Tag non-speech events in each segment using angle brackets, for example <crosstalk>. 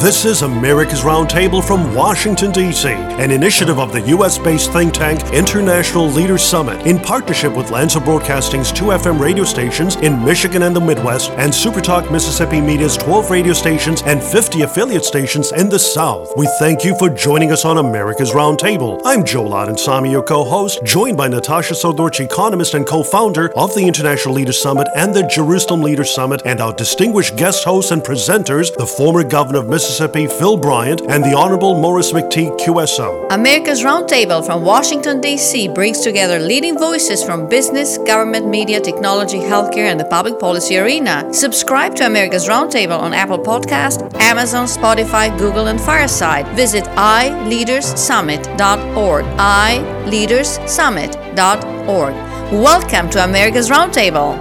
This is America's Roundtable from Washington, D.C., an initiative of the U.S. based think tank International Leaders Summit in partnership with Lanser Broadcasting's two FM radio stations in Michigan and the Midwest and Supertalk Mississippi Media's 12 radio stations and 50 affiliate stations in the South. We thank you for joining us on America's Roundtable. I'm Joel Samy, your co host, joined by Natasha Srdoc, economist and co founder of the International Leaders Summit and the Jerusalem Leaders Summit, and our distinguished guest hosts and presenters, the former governor of Mississippi. Mississippi, Phil Bryant, and the Honorable Maurice McTigue QSO. America's Roundtable from Washington, D.C. brings together leading voices from business, government, media, technology, healthcare, and the public policy arena. Subscribe to America's Roundtable on Apple Podcast, Amazon, Spotify, Google, and Fireside. Visit iLeadersSummit.org. iLeadersSummit.org. Welcome to America's Roundtable.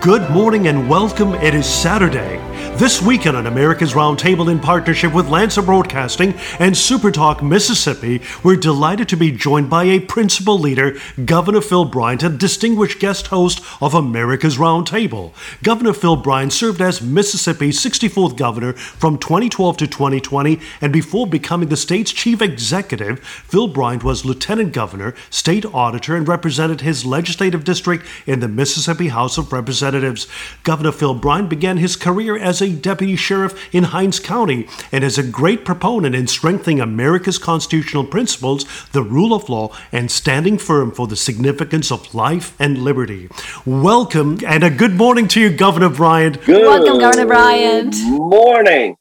Good morning and welcome. It is Saturday. This weekend on America's Roundtable, in partnership with Lanser Broadcasting and Supertalk Mississippi, we're delighted to be joined by a principal leader, Governor Phil Bryant, a distinguished guest host of America's Roundtable. Governor Phil Bryant served as Mississippi's 64th governor from 2012 to 2020, and before becoming the state's chief executive, Phil Bryant was lieutenant governor, state auditor, and represented his legislative district in the Mississippi House of Representatives. Governor Phil Bryant began his career as a deputy sheriff in Hinds County and is a great proponent in strengthening America's constitutional principles, the rule of law, and standing firm for the significance of life and liberty. Welcome and a good morning to you, Governor Bryant. Good Welcome, Governor Bryant. Morning.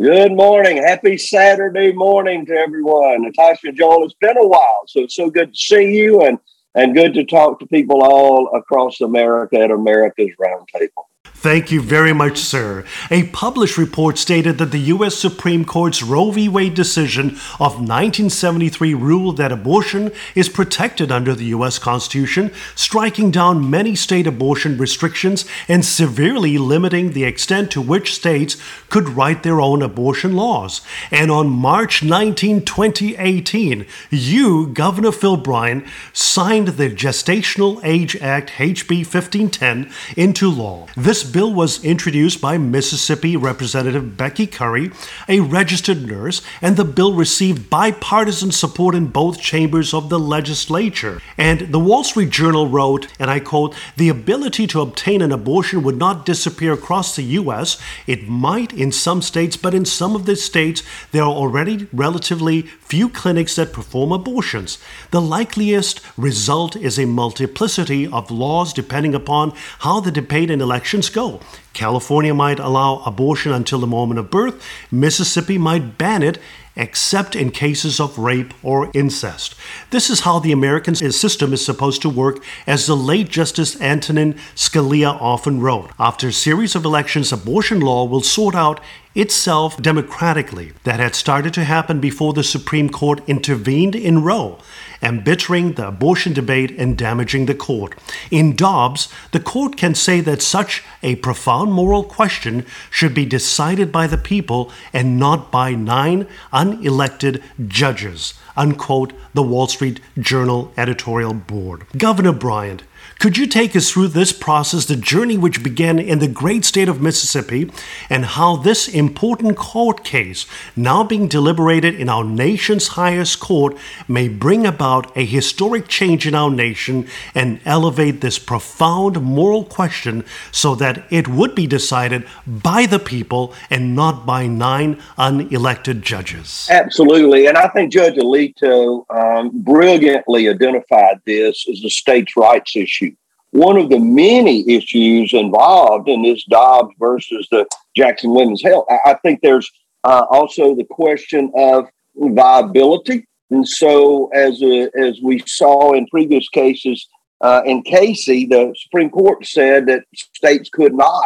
Good morning. Happy Saturday morning to everyone. Natasha Joel, it's been a while, so it's so good to see you and, and good to talk to people all across America at America's Roundtable. Thank you very much, sir. A published report stated that the U.S. Supreme Court's Roe v. Wade decision of 1973 ruled that abortion is protected under the U.S. Constitution, striking down many state abortion restrictions and severely limiting the extent to which states could write their own abortion laws. And on March 19, 2018, you, Governor Phil Bryant, signed the Gestational Age Act HB 1510 into law. This bill was introduced by Mississippi Representative Becky Currie, a registered nurse, and the bill received bipartisan support in both chambers of the legislature. And the Wall Street Journal wrote, and I quote, the ability to obtain an abortion would not disappear across the U.S. It might in some states, but in some of the states, there are already relatively few clinics that perform abortions. The likeliest result is a multiplicity of laws depending upon how the debate and elections go. California might allow abortion until the moment of birth, Mississippi might ban it except in cases of rape or incest. This is how the American system is supposed to work, as the late Justice Antonin Scalia often wrote. After a series of elections, abortion law will sort out itself democratically. That had started to happen before the Supreme Court intervened in Roe, embittering the abortion debate and damaging the court. In Dobbs, the court can say that such a profound moral question should be decided by the people and not by nine unelected judges. Unquote, the Wall Street Journal editorial board. Governor Bryant, could you take us through this process, the journey which began in the great state of Mississippi, and how this important court case, now being deliberated in our nation's highest court, may bring about a historic change in our nation and elevate this profound moral question so that it would be decided by the people and not by nine unelected judges? Absolutely. And I think Judge Alito um, brilliantly identified this as a states' rights issue one of the many issues involved in this Dobbs versus the Jackson Women's Health. I, I think there's uh, also the question of viability. And so, as a, as we saw in previous cases, uh, in Casey, the Supreme Court said that states could not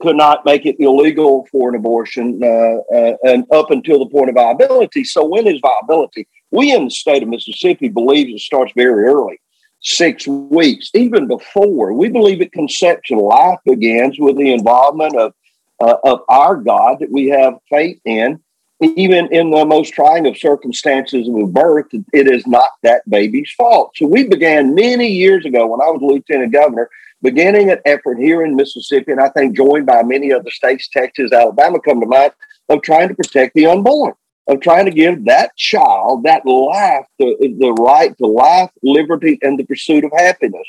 could not make it illegal for an abortion uh, uh, and up until the point of viability. So, when is viability? We in the state of Mississippi believe it starts very early six weeks, even before. We believe at conception, life begins with the involvement of, uh, of our God that we have faith in. Even in the most trying of circumstances of birth, it is not that baby's fault. So we began many years ago when I was lieutenant governor, beginning an effort here in Mississippi, and I think joined by many other states, Texas, Alabama come to mind, of trying to protect the unborn, of trying to give that child, that life, the, the right to life, liberty, and the pursuit of happiness.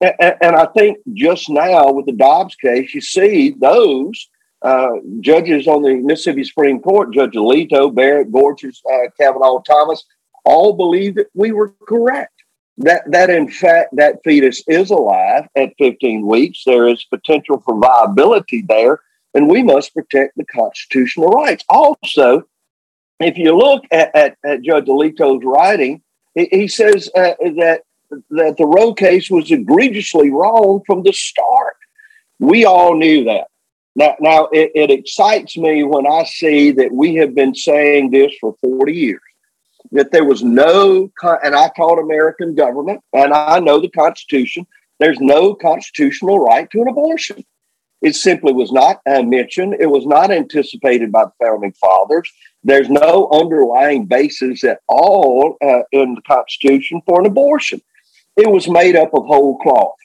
And, and I think just now with the Dobbs case, you see those uh, judges on the Mississippi Supreme Court, Judge Alito, Barrett, Gorsuch, uh, Kavanaugh, Thomas, all believe that we were correct. That that in fact that fetus is alive at 15 weeks. There is potential for viability there, and we must protect the constitutional rights. Also, if you look at, at, at Judge Alito's writing, he, he says uh, that that the Roe case was egregiously wrong from the start. We all knew that. Now, now it, it, excites me when I see that we have been saying this for 40 years that there was no, and I taught American government, and I know the Constitution, there's no constitutional right to an abortion. It simply was not mentioned. It was not anticipated by the founding fathers. There's no underlying basis at all uh, in the Constitution for an abortion. It was made up of whole cloth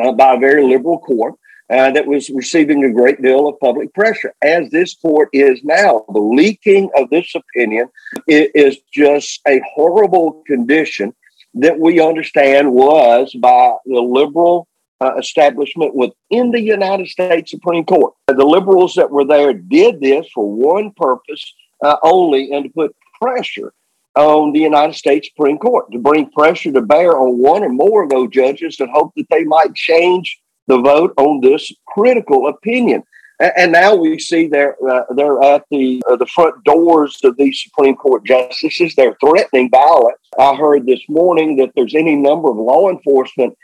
uh, by a very liberal court uh, that was receiving a great deal of public pressure, as this court is now. The leaking of this opinion is just a horrible condition that we understand was by the liberal uh, establishment within the United States Supreme Court. The liberals that were there did this for one purpose uh, only and to put pressure on the United States Supreme Court, to bring pressure to bear on one or more of those judges and hope that they might change the vote on this critical opinion. And, now we see they're uh, they're at the uh, the front doors of these Supreme Court justices. They're threatening violence. I heard this morning that there's any number of law enforcement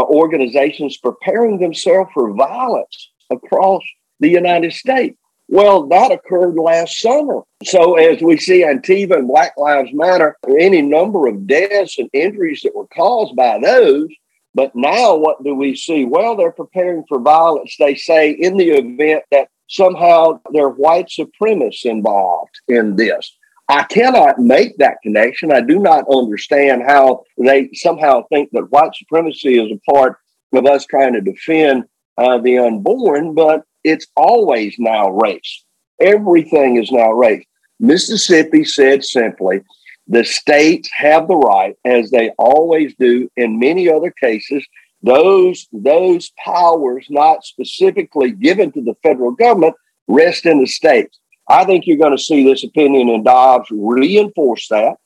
organizations preparing themselves for violence across the United States. Well, that occurred last summer. So, as we see Antifa and Black Lives Matter, any number of deaths and injuries that were caused by those, but now what do we see? Well, they're preparing for violence, they say, in the event that somehow there are white supremacists involved in this. I cannot make that connection. I do not understand how they somehow think that white supremacy is a part of us trying to defend uh, the unborn, but it's always now race. Everything is now race. Mississippi said simply, the states have the right, as they always do in many other cases, those, those powers not specifically given to the federal government rest in the states. I think you're going to see this opinion in Dobbs reinforce that.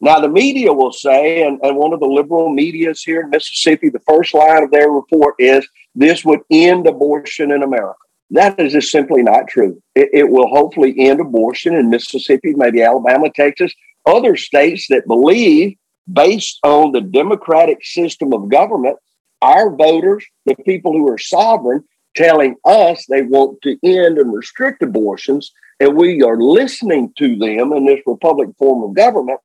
Now, the media will say, and, and one of the liberal medias here in Mississippi, the first line of their report is this would end abortion in America. That is just simply not true. It, it will hopefully end abortion in Mississippi, maybe Alabama, Texas, other states that believe, based on the democratic system of government, our voters, the people who are sovereign, telling us they want to end and restrict abortions, and we are listening to them in this republic form of government,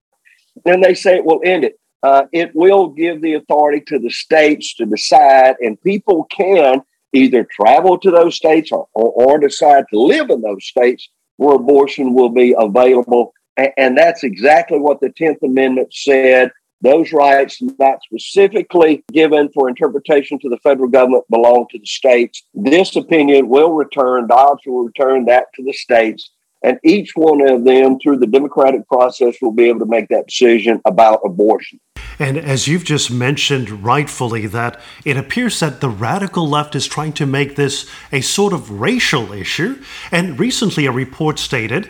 then they say it will end it. Uh, it will give the authority to the states to decide, and people can either travel to those states or, or, or decide to live in those states where abortion will be available and that's exactly what the 10th Amendment said. Those rights not specifically given for interpretation to the federal government belong to the states. This opinion will return, Dobbs will return that to the states. And each one of them, through the democratic process, will be able to make that decision about abortion. And as you've just mentioned rightfully, that it appears that the radical left is trying to make this a sort of racial issue. And recently, a report stated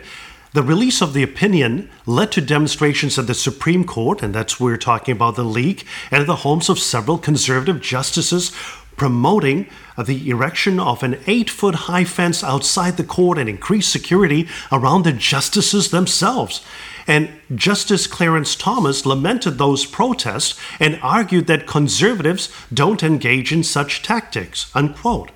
the release of the opinion led to demonstrations at the Supreme Court, and that's where we're talking about the leak, and at the homes of several conservative justices promoting the erection of an eight foot high fence outside the court and increased security around the justices themselves. And Justice Clarence Thomas lamented those protests and argued that conservatives don't engage in such tactics. Unquote.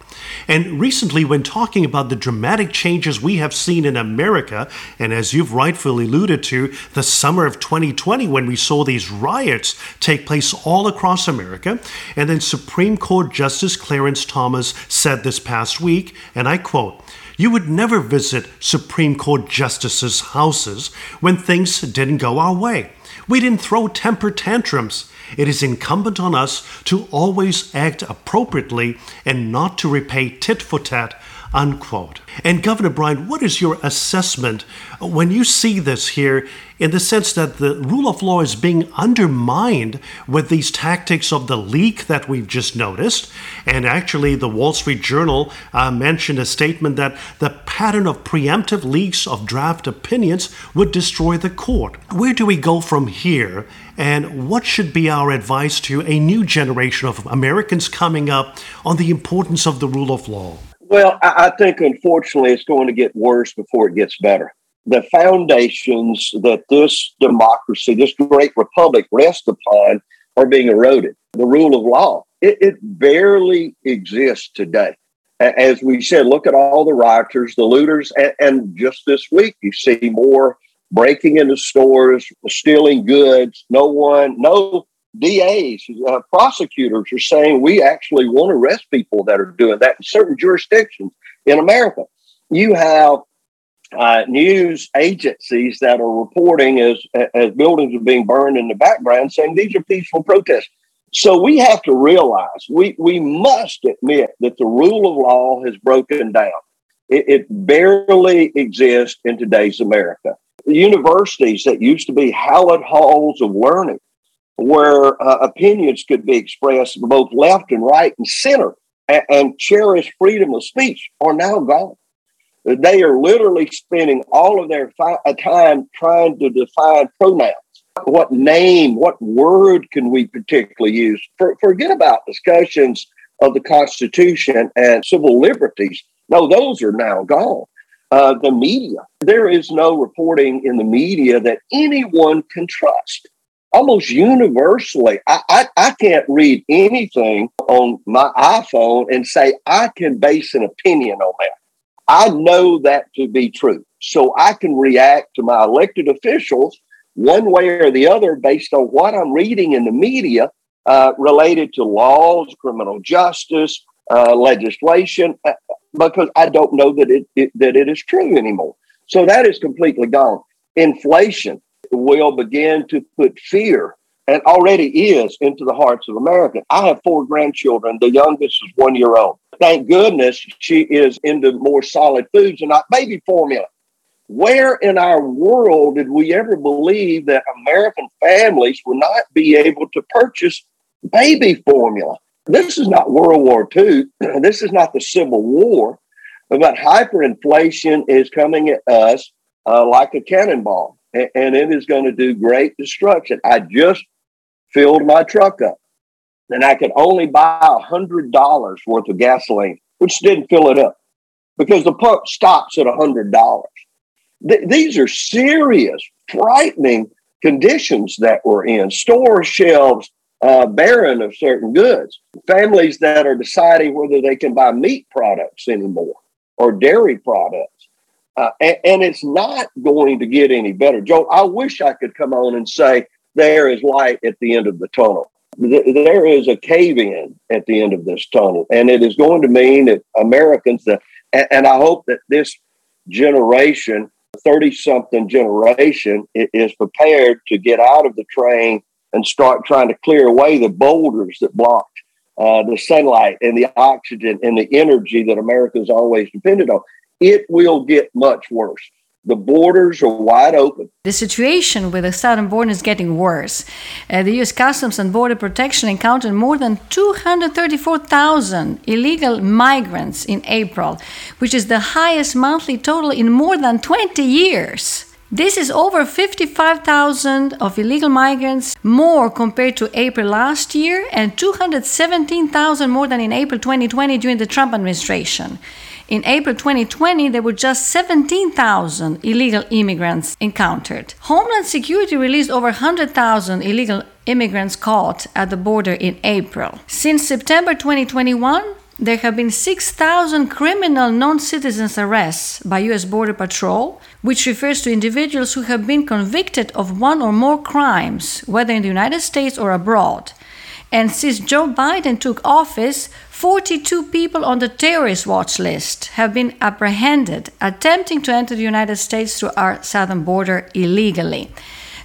And recently, when talking about the dramatic changes we have seen in America, and as you've rightfully alluded to, the summer of 2020, when we saw these riots take place all across America, and then Supreme Court Justice Clarence Thomas said this past week, and I quote, you would never visit Supreme Court justices' houses when things didn't go our way. We didn't throw temper tantrums. It is incumbent on us to always act appropriately and not to repay tit for tat unquote. And Governor Bryant, what is your assessment when you see this here in the sense that the rule of law is being undermined with these tactics of the leak that we've just noticed? And actually, the Wall Street Journal uh, mentioned a statement that the pattern of preemptive leaks of draft opinions would destroy the court. Where do we go from here? And what should be our advice to a new generation of Americans coming up on the importance of the rule of law? Well, I think unfortunately it's going to get worse before it gets better. The foundations that this democracy, this great republic rests upon are being eroded. The rule of law, it, it barely exists today. As we said, look at all the rioters, the looters, and, and just this week you see more breaking into stores, stealing goods. No one, no DAs, uh, prosecutors are saying we actually want to arrest people that are doing that in certain jurisdictions in America. You have uh, news agencies that are reporting as as buildings are being burned in the background, saying these are peaceful protests. So we have to realize we we must admit that the rule of law has broken down. It, it barely exists in today's America. The universities that used to be hallowed halls of learning where uh, opinions could be expressed both left and right and center and, and cherish freedom of speech are now gone. They are literally spending all of their fi- uh, time trying to define pronouns. What name, what word can we particularly use? For, forget about discussions of the Constitution and civil liberties. No, those are now gone. Uh, the media, there is no reporting in the media that anyone can trust almost universally, I, I, I, can't read anything on my iPhone and say I can base an opinion on that. I know that to be true. So I can react to my elected officials one way or the other based on what I'm reading in the media uh, related to laws, criminal justice, uh, legislation, uh, because I don't know that it, it that it is true anymore. So that is completely gone. Inflation will begin to put fear and already is into the hearts of Americans. I have four grandchildren. The youngest is one year old. Thank goodness she is into more solid foods and not baby formula. Where in our world did we ever believe that American families would not be able to purchase baby formula? This is not World War II. <clears throat> this is not the Civil War. But hyperinflation is coming at us uh, like a cannonball and it is going to do great destruction. I just filled my truck up and I could only buy a hundred dollars worth of gasoline, which didn't fill it up because the pump stops at a hundred dollars. Th- these are serious, frightening conditions that we're in. Store shelves uh, barren of certain goods. Families that are deciding whether they can buy meat products anymore or dairy products. Uh, and, and, it's not going to get any better. Joe, I wish I could come on and say there is light at the end of the tunnel. There is a cave in at the end of this tunnel, and it is going to mean that Americans, that, and I hope that this generation, 30 something generation, is prepared to get out of the train and start trying to clear away the boulders that blocked uh, the sunlight and the oxygen and the energy that America's always depended on it will get much worse. The borders are wide open. The situation with the southern border is getting worse. Uh, the U.S. Customs and Border Protection encountered more than 234,000 illegal migrants in April, which is the highest monthly total in more than 20 years. This is over 55,000 of illegal migrants more compared to April last year and 217,000 more than in April 2020 during the Trump administration. In April 2020, there were just 17,000 illegal immigrants encountered. Homeland Security released over 100,000 illegal immigrants caught at the border in April. Since September 2021, there have been 6,000 criminal non citizens arrests by US Border Patrol, which refers to individuals who have been convicted of one or more crimes, whether in the United States or abroad. And since Joe Biden took office, 42 people on the terrorist watch list have been apprehended attempting to enter the United States through our southern border illegally.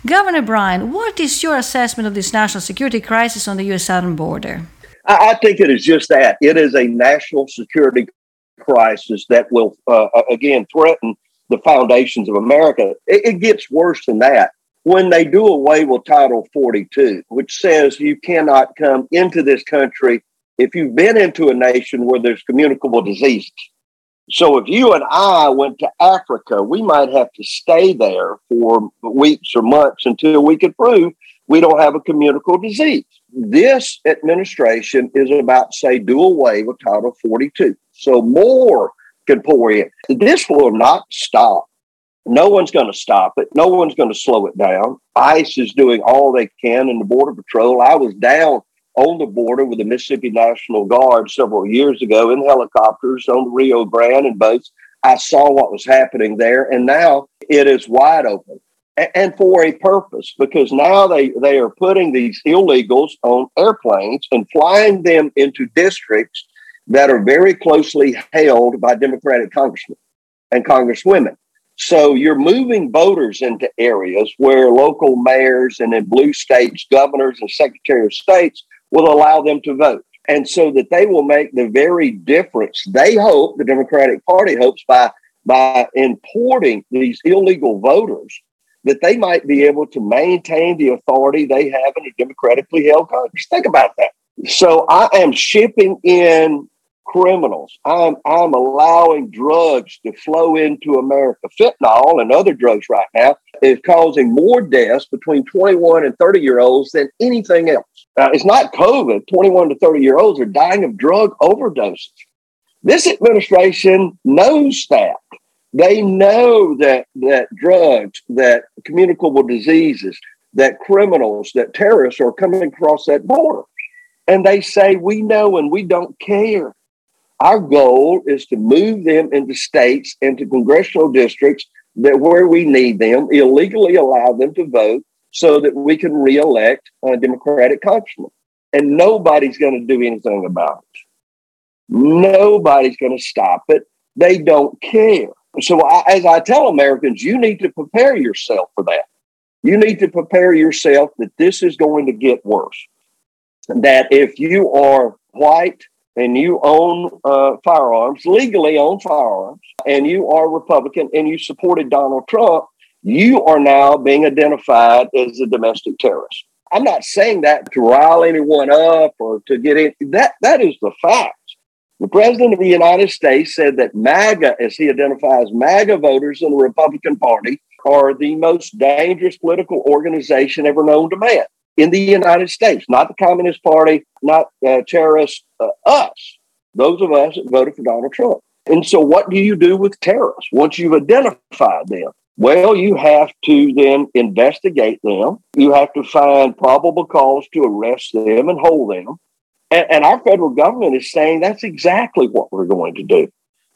Governor Bryant, what is your assessment of this national security crisis on the U.S. southern border? I think it is just that. It is a national security crisis that will, uh, again, threaten the foundations of America. It, it gets worse than that when they do away with Title 42, which says you cannot come into this country if you've been into a nation where there's communicable diseases. So if you and I went to Africa, we might have to stay there for weeks or months until we could prove we don't have a communicable disease. This administration is about say do away with Title 42. So more can pour in. This will not stop. No one's going to stop it. No one's going to slow it down. ICE is doing all they can in the Border Patrol. I was down on the border with the Mississippi National Guard several years ago in helicopters on the Rio Grande and boats. I saw what was happening there, and now it is wide open and for a purpose because now they, they are putting these illegals on airplanes and flying them into districts that are very closely held by Democratic congressmen and congresswomen. So you're moving voters into areas where local mayors and in blue states, governors and secretary of states will allow them to vote. And so that they will make the very difference they hope, the Democratic Party hopes, by, by importing these illegal voters, that they might be able to maintain the authority they have in a democratically held Congress. Think about that. So I am shipping in criminals. I'm, I'm allowing drugs to flow into America. Fentanyl and other drugs right now is causing more deaths between 21 and 30 year olds than anything else. Uh, it's not COVID. 21 to 30 year olds are dying of drug overdoses. This administration knows that. They know that, that drugs, that communicable diseases, that criminals, that terrorists are coming across that border. And they say, we know and we don't care. Our goal is to move them into states, into congressional districts that where we need them, illegally allow them to vote so that we can reelect a Democratic congressman. And nobody's going to do anything about it. Nobody's going to stop it. They don't care. So, I, as I tell Americans, you need to prepare yourself for that. You need to prepare yourself that this is going to get worse. That if you are white, and you own uh, firearms, legally own firearms, and you are Republican and you supported Donald Trump, you are now being identified as a domestic terrorist. I'm not saying that to rile anyone up or to get in. That that is the fact. The president of the United States said that MAGA, as he identifies MAGA voters in the Republican Party, are the most dangerous political organization ever known to man in the United States, not the Communist Party, not uh, terrorists, uh, us, those of us that voted for Donald Trump. And so, what do you do with terrorists once you've identified them? Well, you have to then investigate them. You have to find probable cause to arrest them and hold them. And, and our federal government is saying that's exactly what we're going to do.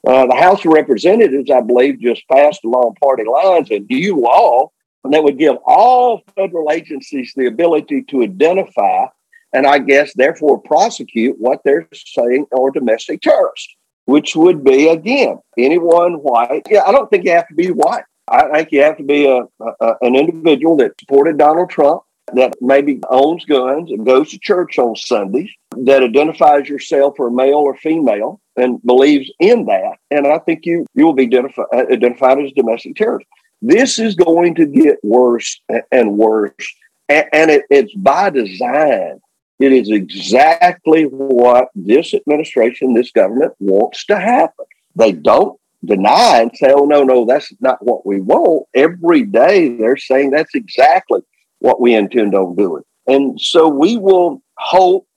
Uh, the House of Representatives, I believe, just passed along party lines a new law that would give all federal agencies the ability to identify and I guess therefore prosecute what they're saying are domestic terrorists, which would be again anyone white. Yeah, I don't think you have to be white. I think you have to be a, a an individual that supported Donald Trump, that maybe owns guns and goes to church on Sundays, that identifies yourself or male or female and believes in that. And I think you you will be identifi- identified as domestic terrorist. This is going to get worse and worse. And it, it's by design. It is exactly what this administration, this government wants to happen. They don't deny and say, oh, no, no, that's not what we want. Every day they're saying that's exactly what we intend on doing. And so we will hope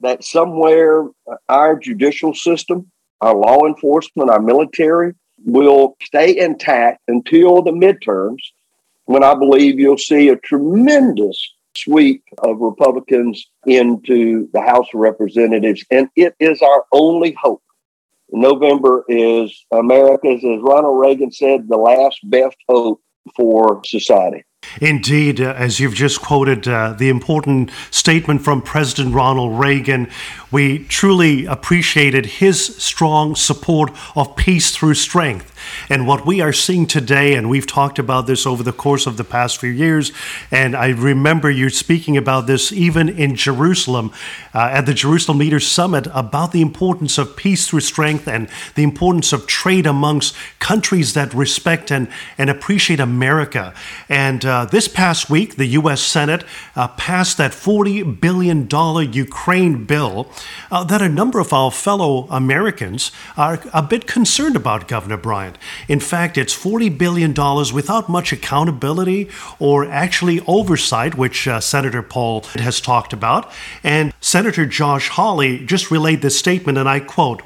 that somewhere uh, our judicial system, our law enforcement, our military will stay intact until the midterms, when I believe you'll see a tremendous sweep of Republicans into the House of Representatives. And it is our only hope. November is America's, as Ronald Reagan said, the last best hope for society. Indeed, uh, as you've just quoted uh, the important statement from President Ronald Reagan, We truly appreciated his strong support of peace through strength. And what we are seeing today, and we've talked about this over the course of the past few years, and I remember you speaking about this even in Jerusalem uh, at the Jerusalem Leaders Summit about the importance of peace through strength and the importance of trade amongst countries that respect and, and appreciate America. And uh, this past week, the U.S. Senate uh, passed that $40 billion Ukraine bill uh, that a number of our fellow Americans are a bit concerned about, Governor Bryant. In fact, it's $40 billion without much accountability or actually oversight, which uh, Senator Paul has talked about. And Senator Josh Hawley just relayed this statement, and I quote,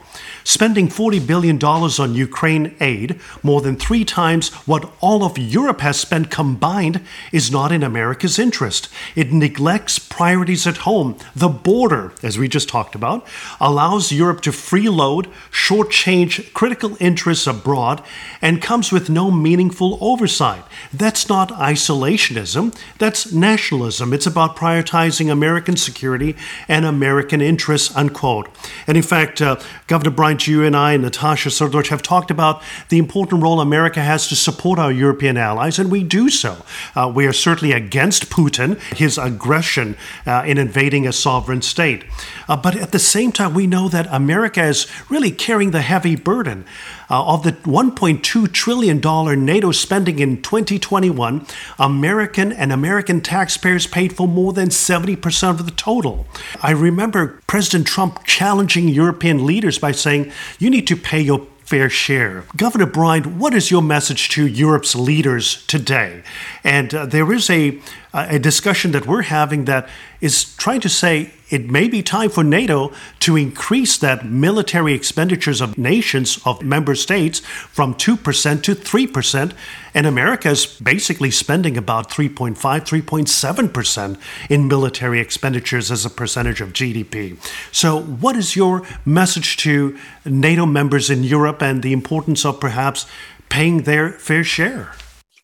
spending $40 billion on Ukraine aid, more than three times what all of Europe has spent combined, is not in America's interest. It neglects priorities at home. The border, as we just talked about, allows Europe to freeload, shortchange critical interests abroad, and comes with no meaningful oversight. That's not isolationism, that's nationalism. It's about prioritizing American security and American interests, unquote. And in fact, uh, Governor Bryant you and I and Natasha Srdoc have talked about the important role America has to support our European allies, and we do so. Uh, we are certainly against Putin, his aggression uh, in invading a sovereign state. Uh, but at the same time, we know that America is really carrying the heavy burden. Uh, of the $1.2 trillion NATO spending in 2021, American and American taxpayers paid for more than 70% of the total. I remember President Trump challenging European leaders by saying, you need to pay your fair share. Governor Bryant, what is your message to Europe's leaders today? And uh, there is a, a discussion that we're having that is trying to say it may be time for NATO to increase that military expenditures of nations, of member states, from 2% to 3%. And America is basically spending about 3.5, 3.7% in military expenditures as a percentage of GDP. So, what is your message to NATO members in Europe and the importance of perhaps paying their fair share?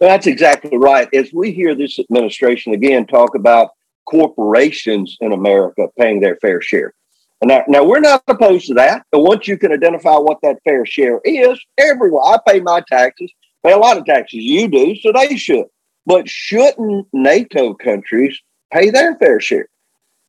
That's exactly right. As we hear this administration again talk about corporations in America paying their fair share. And now, now we're not opposed to that. But once you can identify what that fair share is, everyone, I pay my taxes, pay a lot of taxes. You do, so they should. But shouldn't NATO countries pay their fair share?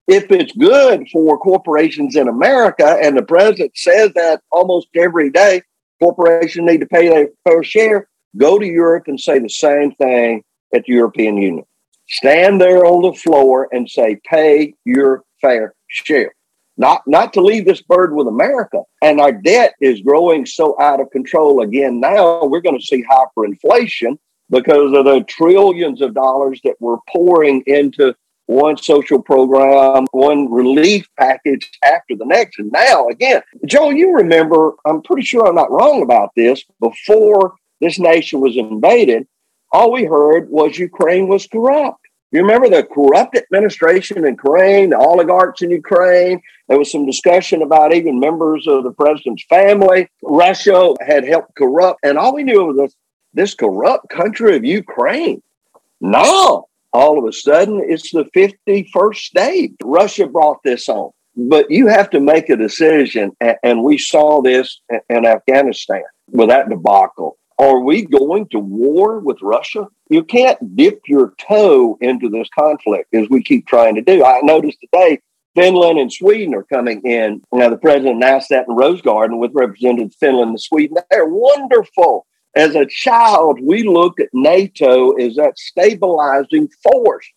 If it's good for corporations in America, and the president says that almost every day, corporations need to pay their fair share, go to Europe and say the same thing at the European Union stand there on the floor and say, pay your fair share. Not, not to leave this burden with America. And our debt is growing so out of control again now, we're going to see hyperinflation because of the trillions of dollars that we're pouring into one social program, one relief package after the next. And now, again, Joe, you remember, I'm pretty sure I'm not wrong about this, before this nation was invaded, all we heard was Ukraine was corrupt. You remember the corrupt administration in Ukraine, the oligarchs in Ukraine? There was some discussion about even members of the president's family. Russia had helped corrupt, and all we knew was this, this corrupt country of Ukraine. Now, all of a sudden, it's the 51st state. Russia brought this on. But you have to make a decision, and we saw this in Afghanistan with that debacle. Are we going to war with Russia? You can't dip your toe into this conflict as we keep trying to do. I noticed today Finland and Sweden are coming in. Now, the president announced that in Rose Garden with Representatives Finland and Sweden. They're wonderful. As a child, we looked at NATO as that stabilizing force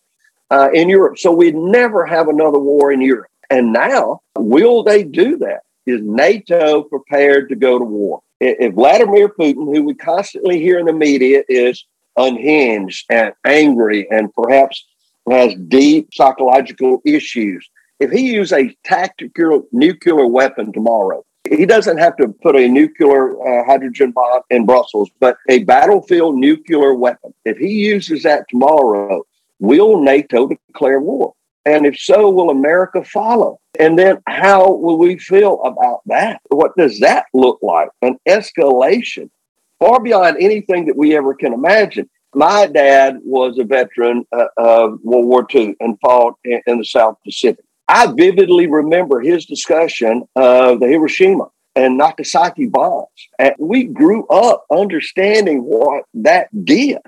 uh, in Europe. So we'd never have another war in Europe. And now, will they do that? Is NATO prepared to go to war? If Vladimir Putin, who we constantly hear in the media, is unhinged and angry and perhaps has deep psychological issues, if he uses a tactical nuclear weapon tomorrow, he doesn't have to put a nuclear uh, hydrogen bomb in Brussels, but a battlefield nuclear weapon. If he uses that tomorrow, will NATO declare war? And if so, will America follow? And then how will we feel about that? What does that look like? An escalation far beyond anything that we ever can imagine. My dad was a veteran uh, of World War II and fought in, in the South Pacific. I vividly remember his discussion of the Hiroshima and Nagasaki bombs. And we grew up understanding what that did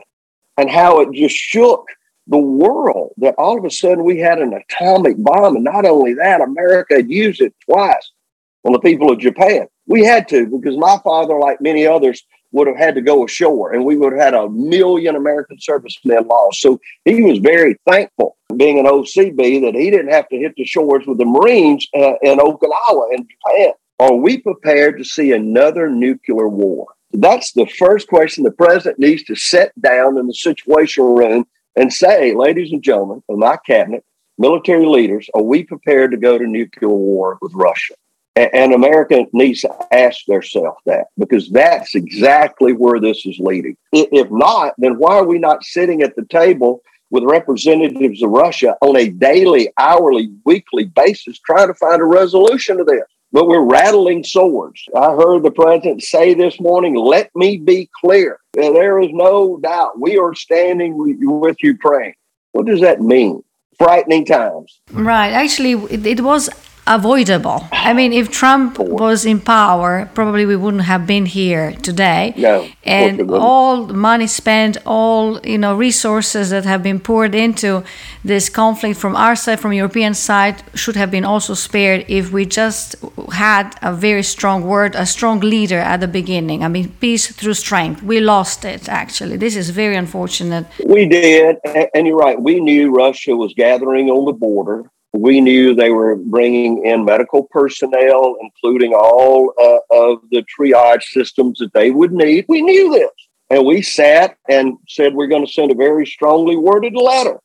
and how it just shook the world that all of a sudden we had an atomic bomb. And not only that, America had used it twice on the people of Japan. We had to because my father, like many others, would have had to go ashore and we would have had a million American servicemen lost. So he was very thankful, being an OCB, that he didn't have to hit the shores with the Marines uh, in Okinawa and Japan. Are we prepared to see another nuclear war? That's the first question the president needs to set down in the situation room and say, ladies and gentlemen of my cabinet, military leaders, are we prepared to go to nuclear war with Russia? And America needs to ask themselves that because that's exactly where this is leading. If not, then why are we not sitting at the table with representatives of Russia on a daily, hourly, weekly basis trying to find a resolution to this? But we're rattling swords. I heard the president say this morning, let me be clear. There is no doubt we are standing with you, Ukraine. What does that mean? Frightening times. Right. Actually, it was avoidable. I mean, if Trump was in power, probably we wouldn't have been here today. No, and all money spent, all you know, resources that have been poured into this conflict from our side, from European side, should have been also spared if we just had a very strong word, a strong leader at the beginning. I mean, peace through strength. We lost it. Actually, this is very unfortunate. We did, and you're right. We knew Russia was gathering on the border we knew they were bringing in medical personnel, including all uh, of the triage systems that they would need. We knew this. And we sat and said, we're going to send a very strongly worded letter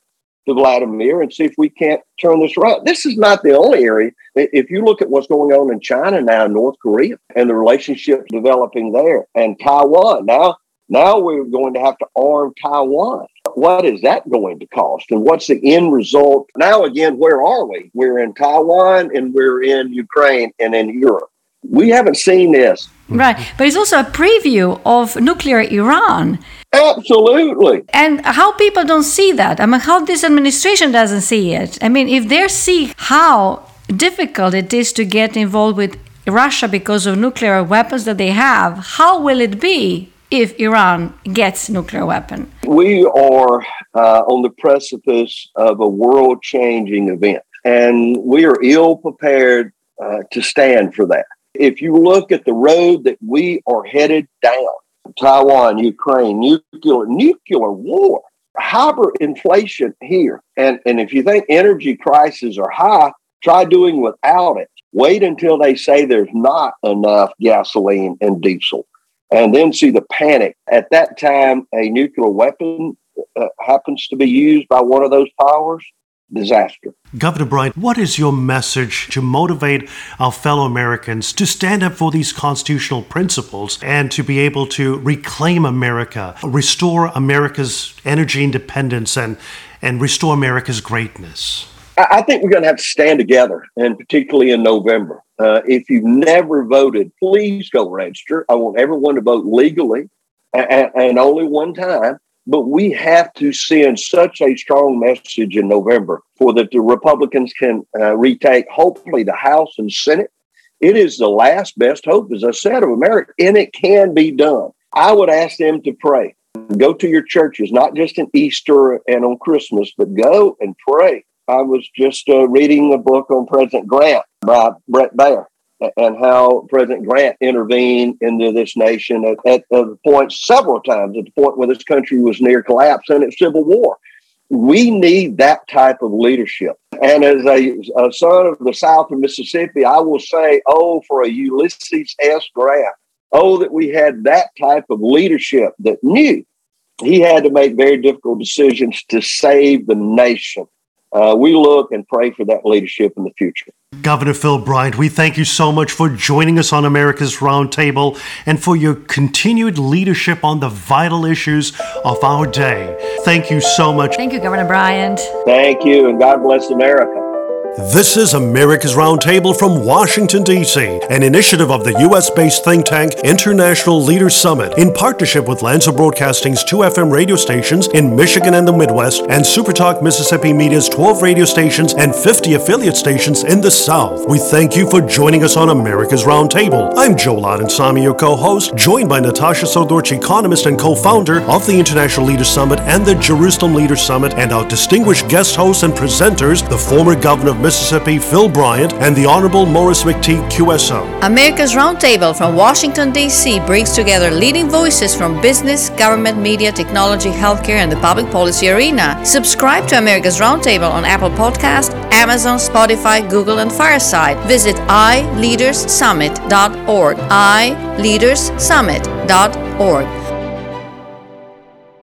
to Vladimir and see if we can't turn this around. This is not the only area. If you look at what's going on in China now, North Korea, and the relationship developing there, and Taiwan, now, now we're going to have to arm Taiwan what is that going to cost and what's the end result? Now, again, where are we? We're in Taiwan and we're in Ukraine and in Europe. We haven't seen this. Right. But it's also a preview of nuclear Iran. Absolutely. And how people don't see that. I mean, how this administration doesn't see it. I mean, if they see how difficult it is to get involved with Russia because of nuclear weapons that they have, how will it be if Iran gets nuclear weapon? We are uh, on the precipice of a world changing event, and we are ill prepared uh, to stand for that. If you look at the road that we are headed down, Taiwan, Ukraine, nuclear, nuclear war, hyperinflation here. And, and if you think energy prices are high, try doing without it. Wait until they say there's not enough gasoline and diesel and then see the panic. At that time, a nuclear weapon uh, happens to be used by one of those powers, disaster. Governor Bryant, what is your message to motivate our fellow Americans to stand up for these constitutional principles and to be able to reclaim America, restore America's energy independence, and, and restore America's greatness? I think we're going to have to stand together, and particularly in November. Uh, if you've never voted, please go register. I want everyone to vote legally and, and only one time. But we have to send such a strong message in November for that the Republicans can uh, retake, hopefully, the House and Senate. It is the last best hope, as I said, of America, and it can be done. I would ask them to pray. Go to your churches, not just in Easter and on Christmas, but go and pray I was just uh, reading a book on President Grant by Bret Baier and how President Grant intervened into this nation at, at, the point several times at the point where this country was near collapse and its civil war. We need that type of leadership. And as a, a son of the South of Mississippi, I will say, oh, for a Ulysses S. Grant, oh, that we had that type of leadership that knew he had to make very difficult decisions to save the nation uh, we look and pray for that leadership in the future. Governor Phil Bryant, we thank you so much for joining us on America's Roundtable and for your continued leadership on the vital issues of our day. Thank you so much. Thank you, Governor Bryant. Thank you, and God bless America. This is America's Roundtable from Washington, D.C., an initiative of the U.S. based think tank International Leaders Summit in partnership with Lanser Broadcasting's two FM radio stations in Michigan and the Midwest and Supertalk Mississippi Media's 12 radio stations and 50 affiliate stations in the South. We thank you for joining us on America's Roundtable. I'm Joe Samy, your co host, joined by Natasha Srdoc, economist and co founder of the International Leaders Summit and the Jerusalem Leaders Summit, and our distinguished guest hosts and presenters, the former governor of Mississippi, Phil Bryant, and the Honorable Maurice McTigue QSO. America's Roundtable from Washington, D.C. brings together leading voices from business, government, media, technology, healthcare, and the public policy arena. Subscribe to America's Roundtable on Apple Podcast, Amazon, Spotify, Google, and Fireside. Visit iLeadersSummit.org. iLeadersSummit.org.